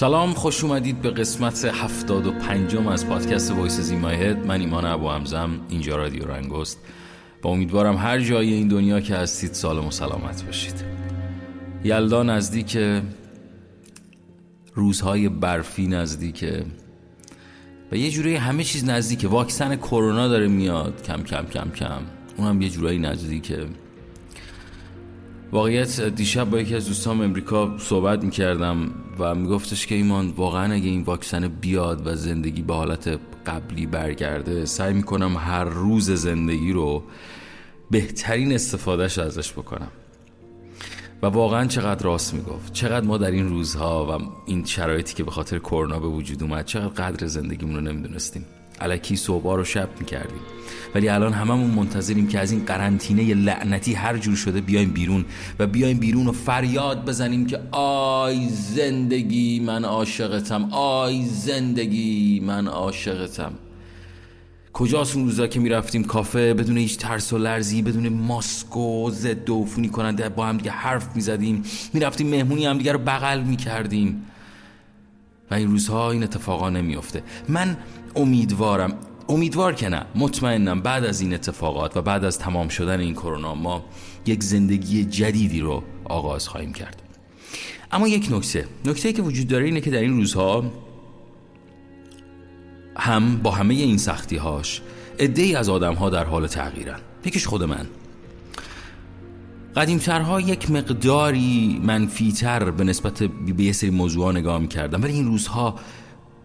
سلام خوش اومدید به قسمت هفتاد و پنجم از پادکست Voices In My Head. من ایمان ابوحمزه‌ام اینجا رادیو رنگ است با امیدوارم هر جای این دنیا که هستید سالم و سلامت باشید. یلدا نزدیک روزهای برفی نزدیکه و یه جورایی همه چیز نزدیکه واکسن کرونا داره میاد. کم کم کم کم. اونم یه جورایی نزدیکه واقعیت دیشب با یکی از دوستان امریکا صحبت می‌کردم و میگفتش که ایمان واقعا اگه این واکسن بیاد و زندگی به حالت قبلی برگرده سعی می‌کنم هر روز زندگی رو بهترین استفادهش ازش بکنم. و واقعا چقدر راست می‌گفت. چقدر ما در این روزها و این شرایطی که به خاطر کرونا به وجود اومد چقدر قدر زندگیمون رو نمی‌دونستیم. علکی صبح رو شب می‌کردیم. ولی الان هممون منتظریم که از این قرنطینه لعنتی هر جور شده بیایم بیرون و بیایم بیرون و فریاد بزنیم که آی زندگی من عاشقتم آی زندگی من عاشقتم. کجاست اون روزا که می‌رفتیم؟ کافه بدون هیچ ترس و لرزی بدون ماسک و ضد عفونی کننده با هم دیگه حرف می‌زدیم. می‌رفتیم مهمونی هم دیگه رو بغل می‌کردیم. و این روزها این اتفاقا نمیافته. من امیدوارم امیدوار که نه مطمئنم بعد از این اتفاقات و بعد از تمام شدن این کرونا ما یک زندگی جدیدی رو آغاز خواهیم کرد. اما یک نکته نکته که وجود داره اینه که در این روزها هم با همه این سختی هاش ای از آدم ها در حال تغییرن. یکیش خود من. قدیمترها یک مقداری منفیتر به نسبت به یه سری موضوع نگاه کردم ولی این روزها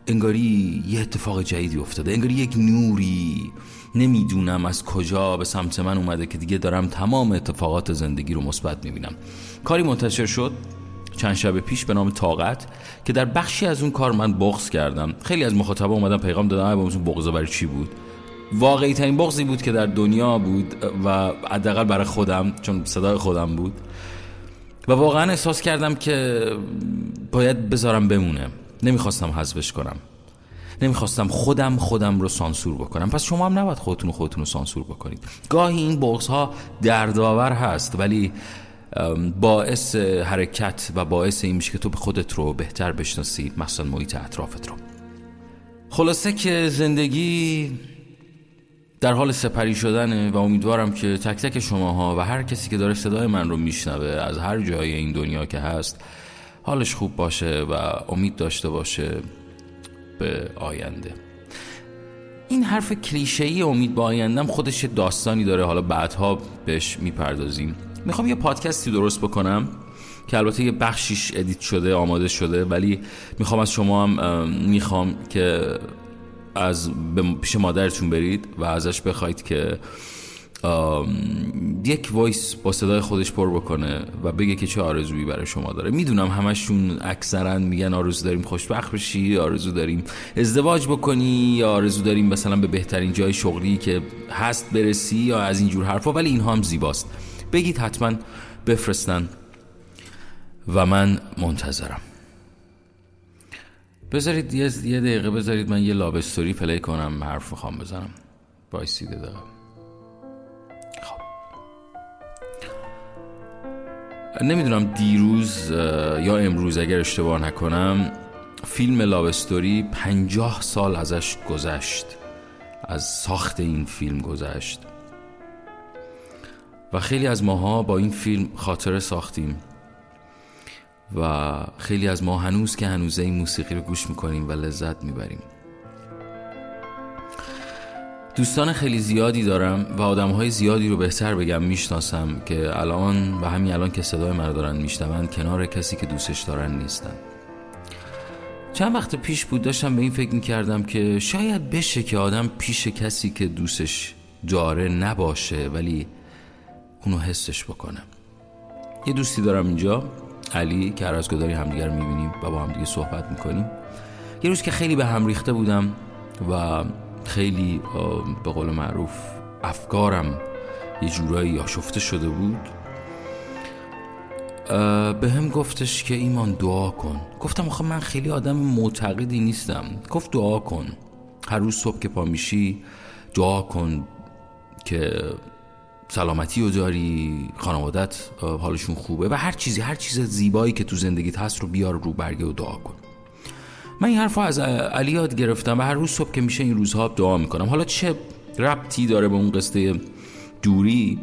انگاری یه اتفاق جدیدی افتاده. انگاری یک نوری. نمی‌دونم از کجا به سمت من اومده که دیگه دارم تمام اتفاقات زندگی رو مثبت می‌بینم. کاری منتشر شد چند شب پیش به نام طاقت که در بخشی از اون کار من بغض کردم. خیلی از مخاطبا اومدن پیغام دادن با بغض برای چی بود؟ واقعی ترین بغضی بود که در دنیا بود و حداقل برای خودم چون صدای خودم بود. و واقعا احساس کردم که باید بذارم بمونه. نمی‌خواستم حذفش کنم. نمی‌خواستم خودم خودم رو سانسور بکنم. پس شما هم نباید خودتون خودتون رو سانسور بکنید. گاهی این بغض ها دردآور هست ولی باعث حرکت و باعث این میشه که تو به خودت رو بهتر بشناسی مثلا محیط اطرافت رو. خلاصه که زندگی در حال سپری شدنه و امیدوارم که تک تک شماها و هر کسی که داره صدای من رو میشنوه از هر جای این دنیا که هست حالش خوب باشه و امید داشته باشه به آینده. این حرف کلیشه ای امید به آیندم خودش داستانی داره حالا بعدها بهش می‌پردازیم. می‌خوام یه پادکستی درست بکنم که البته یه بخشیش ادیت شده آماده شده ولی می‌خوام از شما هم می‌خوام که از پیش مادرتون برید و ازش بخواید که یک voice با صدای خودش پر بکنه و بگه که چه آرزویی برای شما داره. می‌دونم همشون اکثرا میگن آرزو داریم خوشبخت بشی آرزو داریم ازدواج بکنی یا آرزو داریم مثلا به بهترین جای شغلی که هست برسی یا از اینجور حرفا ولی اینها هم زیباست. بگید حتما بفرستن و من منتظرم. بذارید یه دقیقه بذارید من یه Love Story play کنم حرف می‌خوام بزنم. بایستید دقیقه. نمی‌دونم دیروز یا امروز اگر اشتباه نکنم فیلم لاوستوری پنجاه سال ازش گذشت. از ساخت این فیلم گذشت. و خیلی از ماها با این فیلم خاطره ساختیم. و خیلی از ما هنوز که هنوزه این موسیقی رو گوش می‌کنیم و لذت می‌بریم. دوستان خیلی زیادی دارم و آدم های زیادی رو بهتر بگم می‌شناسم که الان و همین الان که صدای من دارن میشنون کنار کسی که دوستش دارن نیستن. چند وقت پیش بود داشتم به این فکر می‌کردم که شاید بشه که آدم پیش کسی که دوستش داره نباشه ولی اونو حسش بکنه. یه دوستی دارم اینجا. علی که هر از گداری همدیگر می‌بینیم و با همدیگه صحبت می‌کنیم یه روز که خیلی به هم ریخته بودم و خیلی به قول معروف افکارم یه جورایی آشفته شده بود به هم گفتش که ایمان دعا کن. گفتم آخه من خیلی آدم معتقدی نیستم. گفت دعا کن. هر روز صبح که پا میشی دعا کن که سلامتی رو داری خانوادت حالشون خوبه و هر چیزی هر چیز زیبایی که تو زندگیت هست رو بیار رو برگه و دعا کن. من این حرف از علی گرفتم و هر روز صبح که میشه این روزها دعا می‌کنم. حالا چه ربطی داره به اون قصه دوری؟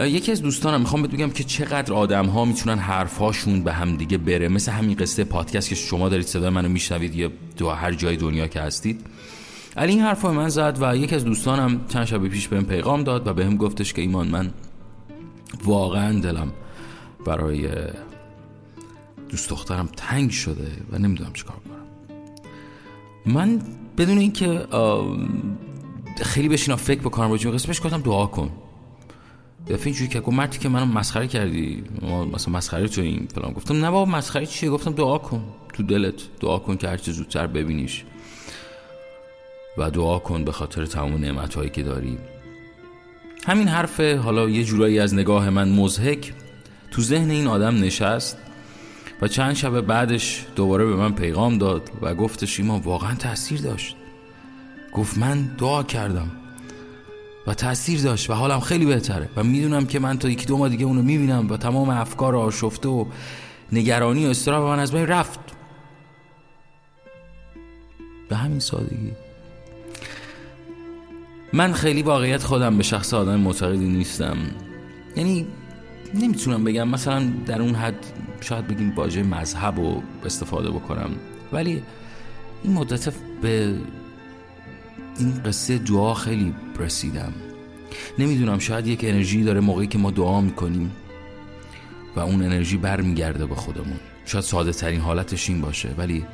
یکی از دوستانم می‌خوام بهت بگم که چقدر آدم ها می‌تونن حرفهاشون به هم دیگه بره. مثل همین قصه پادکست که شما دارید صدای منو میشنوید یا دو هر جای دنیا که هستید. علی این حرفا من زد و یکی از دوستانم چند شب پیش بهم پیغام داد و بهم گفتش که ایمان من واقعا دلم برای دوست دخترم تنگ شده و نمی‌دونم چیکار کنم. من بدون اینکه خیلی بشینم فکر بکنم راجع به قسمش گفتم دعا کن. دفعه اینجوری که مردی که منو مسخره کردی مثلا مسخره تو این فلان. گفتم نه بابا مسخره چیه؟ گفتم دعا کن تو دلت دعا کن که هرچه زودتر ببینیش. و دعا کن به خاطر تمام نعمت که داری. همین حرف حالا یه جورایی از نگاه من مزهک تو ذهن این آدم نشست و چند شب بعدش دوباره به من پیغام داد و گفتش ایمان واقعا تاثیر داشت. گفت من دعا کردم و تاثیر داشت و حالم خیلی بهتره و می‌دونم که من تا یکی دو ماه دیگه اونو می‌بینم و تمام افکار آشفته و نگرانی و استراب من از بین رفت. به همین سادگی. من خیلی واقعیت خودم به شخص آدم معتقدی نیستم. یعنی نمی‌تونم بگم مثلا در اون حد شاید بگیم باجه مذهب رو استفاده بکنم. ولی این مدت به این قصه دعا خیلی رسیدم. نمی‌دونم شاید یک انرژی داره موقعی که ما دعا می‌کنیم و اون انرژی برمیگرده به خودمون. شاید ساده ترین حالتش این باشه ولی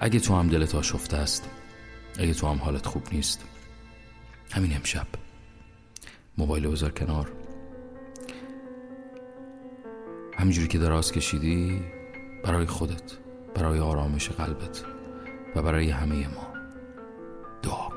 اگه تو هم دلت آشفته است اگه تو هم حالت خوب نیست. همین امشب. موبایل بذار کنار. همینجوری که دراز کشیدی برای خودت برای آرامش قلبت و برای همه ما. dog.